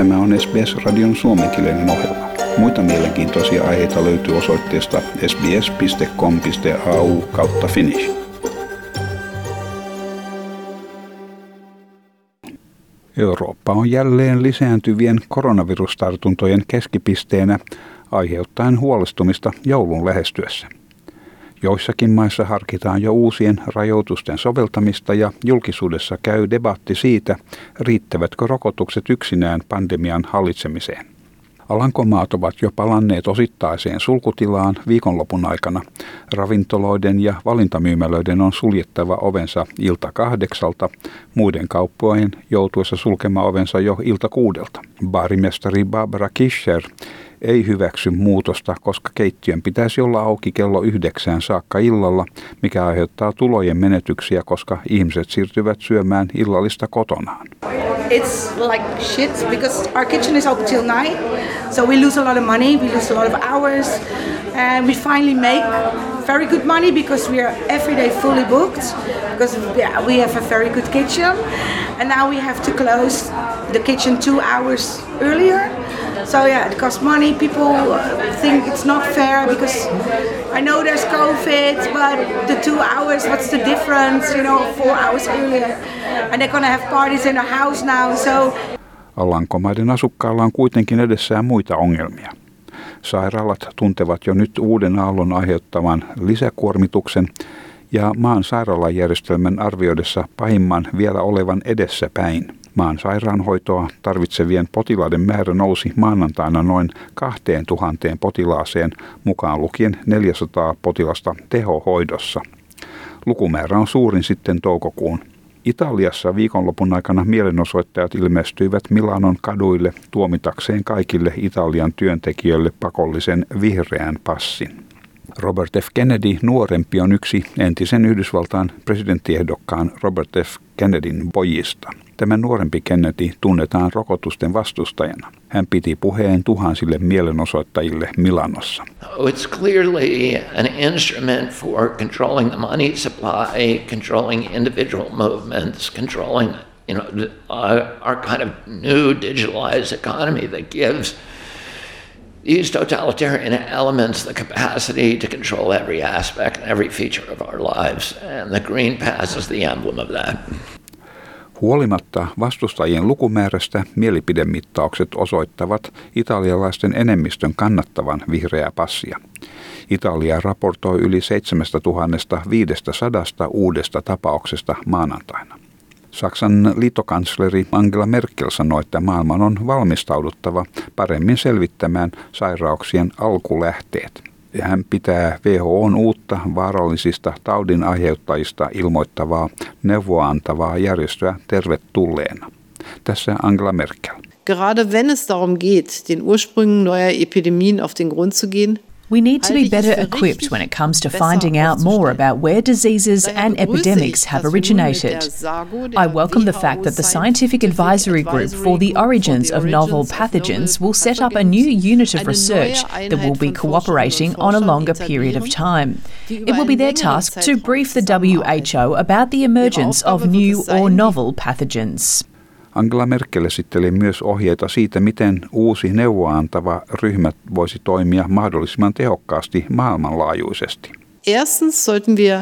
Tämä on SBS-radion suomenkielinen ohjelma. Muita mielenkiintoisia aiheita löytyy osoitteesta sbs.com.au kautta finnish. Eurooppa on jälleen lisääntyvien koronavirustartuntojen keskipisteenä aiheuttaen huolestumista joulun lähestyessä. Joissakin maissa harkitaan jo uusien rajoitusten soveltamista ja julkisuudessa käy debatti siitä, riittävätkö rokotukset yksinään pandemian hallitsemiseen. Alankomaat ovat jo palanneet osittaiseen sulkutilaan viikonlopun aikana. Ravintoloiden ja valintamyymälöiden on suljettava ovensa ilta kahdeksalta, muiden kauppojen joutuessa sulkemaan ovensa jo ilta kuudelta. Baarimestari Barbara Kischer ei hyväksy muutosta, koska keittiön pitäisi olla auki kello yhdeksään saakka illalla, mikä aiheuttaa tulojen menetyksiä, koska ihmiset siirtyvät syömään illallista kotonaan. It's like shit because our kitchen is open till night, so we lose a lot of money, we lose a lot of hours, and we finally make very good money because we are every day fully booked because we have a very good kitchen, and now we have to close the kitchen two hours earlier So yeah, it costs money. People think it's not fair because I know there's COVID, but the two hours, what's the difference? You know, four hours earlier, and they're gonna have parties in the house now. So. Alankomaiden asukkailla on kuitenkin edessään muita ongelmia. Sairaalat tuntevat jo nyt uuden aallon aiheuttavan lisäkuormituksen ja maan sairaalajärjestelmän arvioidessa pahimman vielä olevan edessä päin. Maan sairaanhoitoa tarvitsevien potilaiden määrä nousi maanantaina noin 2000 potilaaseen, mukaan lukien 400 potilasta tehohoidossa. Lukumäärä on suurin sitten toukokuun. Italiassa viikonlopun aikana mielenosoittajat ilmestyivät Milanon kaduille tuomitakseen kaikille Italian työntekijöille pakollisen vihreän passin. Robert F. Kennedy nuorempi on yksi entisen Yhdysvaltain presidenttiehdokkaan Robert F. Kennedyn pojista. Tämä nuorempi Kennedy tunnetaan rokotusten vastustajana. Hän piti puheen tuhansille mielenosoittajille Milanossa. Oh, it's clearly an instrument for controlling the money supply, controlling individual movements, controlling you know, our, our kind of new digitalized economy that gives these totalitarian elements the capacity to control every aspect and every feature of our lives. And the Green Pass is the emblem of that. Huolimatta vastustajien lukumäärästä mielipidemittaukset osoittavat italialaisten enemmistön kannattavan vihreää passia. Italia raportoi yli 7500 uudesta tapauksesta maanantaina. Saksan liittokansleri Angela Merkel sanoi, että maailman on valmistauduttava paremmin selvittämään sairauksien alkulähteet. Hän pitää WHOn uutta vaarallisista taudin aiheuttajista ilmoittavaa neuvoantavaa järjestöä tervetulleena. Tässä Angela Merkel. Gerade wenn es darum geht, den Ursprüngen neuer Epidemien auf den Grund zu gehen, We need to be better equipped when it comes to finding out more about where diseases and epidemics have originated. I welcome the fact that the Scientific Advisory Group for the Origins of Novel Pathogens will set up a new unit of research that will be cooperating on a longer period of time. It will be their task to brief the WHO about the emergence of new or novel pathogens. Angela Merkel esitteli myös ohjeita siitä, miten uusi neuvoantava ryhmä voisi toimia mahdollisimman tehokkaasti maailmanlaajuisesti. Erstens sollten wir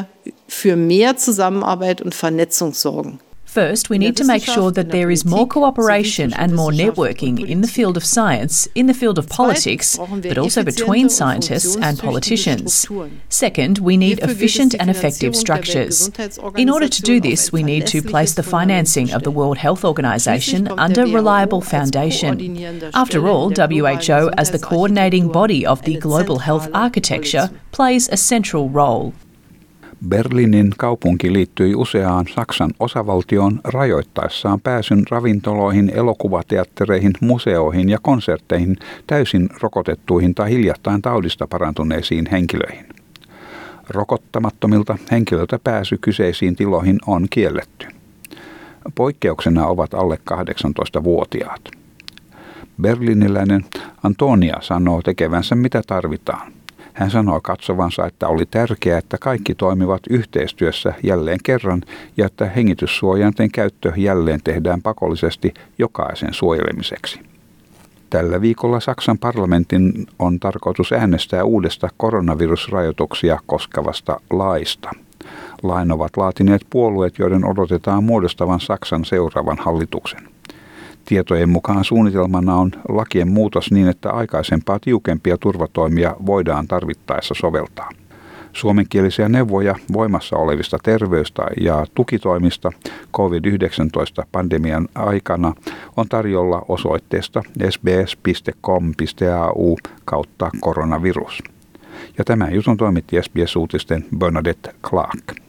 für mehr Zusammenarbeit und Vernetzung sorgen. First, we need to make sure that there is more cooperation and more networking in the field of science, in the field of politics, but also between scientists and politicians. Second, we need efficient and effective structures. In order to do this, we need to place the financing of the World Health Organization under reliable foundation. After all, WHO, as the coordinating body of the global health architecture, plays a central role. Berliinin kaupunki liittyi useaan Saksan osavaltioon rajoittaessaan pääsyn ravintoloihin, elokuvateattereihin, museoihin ja konsertteihin täysin rokotettuihin tai hiljattain taudista parantuneisiin henkilöihin. Rokottamattomilta henkilöiltä pääsy kyseisiin tiloihin on kielletty. Poikkeuksena ovat alle 18-vuotiaat. Berliiniläinen Antonia sanoo tekevänsä mitä tarvitaan. Hän sanoi katsovansa, että oli tärkeää, että kaikki toimivat yhteistyössä jälleen kerran ja että hengityssuojanten käyttö jälleen tehdään pakollisesti jokaisen suojelemiseksi. Tällä viikolla Saksan parlamentin on tarkoitus äänestää uudesta koronavirusrajoituksia koskevasta laista. Lain ovat laatineet puolueet, joiden odotetaan muodostavan Saksan seuraavan hallituksen. Tietojen mukaan suunnitelmana on lakien muutos niin, että aikaisempaa tiukempia turvatoimia voidaan tarvittaessa soveltaa. Suomenkielisiä neuvoja voimassa olevista terveys- ja tukitoimista COVID-19-pandemian aikana on tarjolla osoitteesta sbs.com.au kautta koronavirus. Ja tämän jutun toimitti SBS-uutisten Bernadette Clark.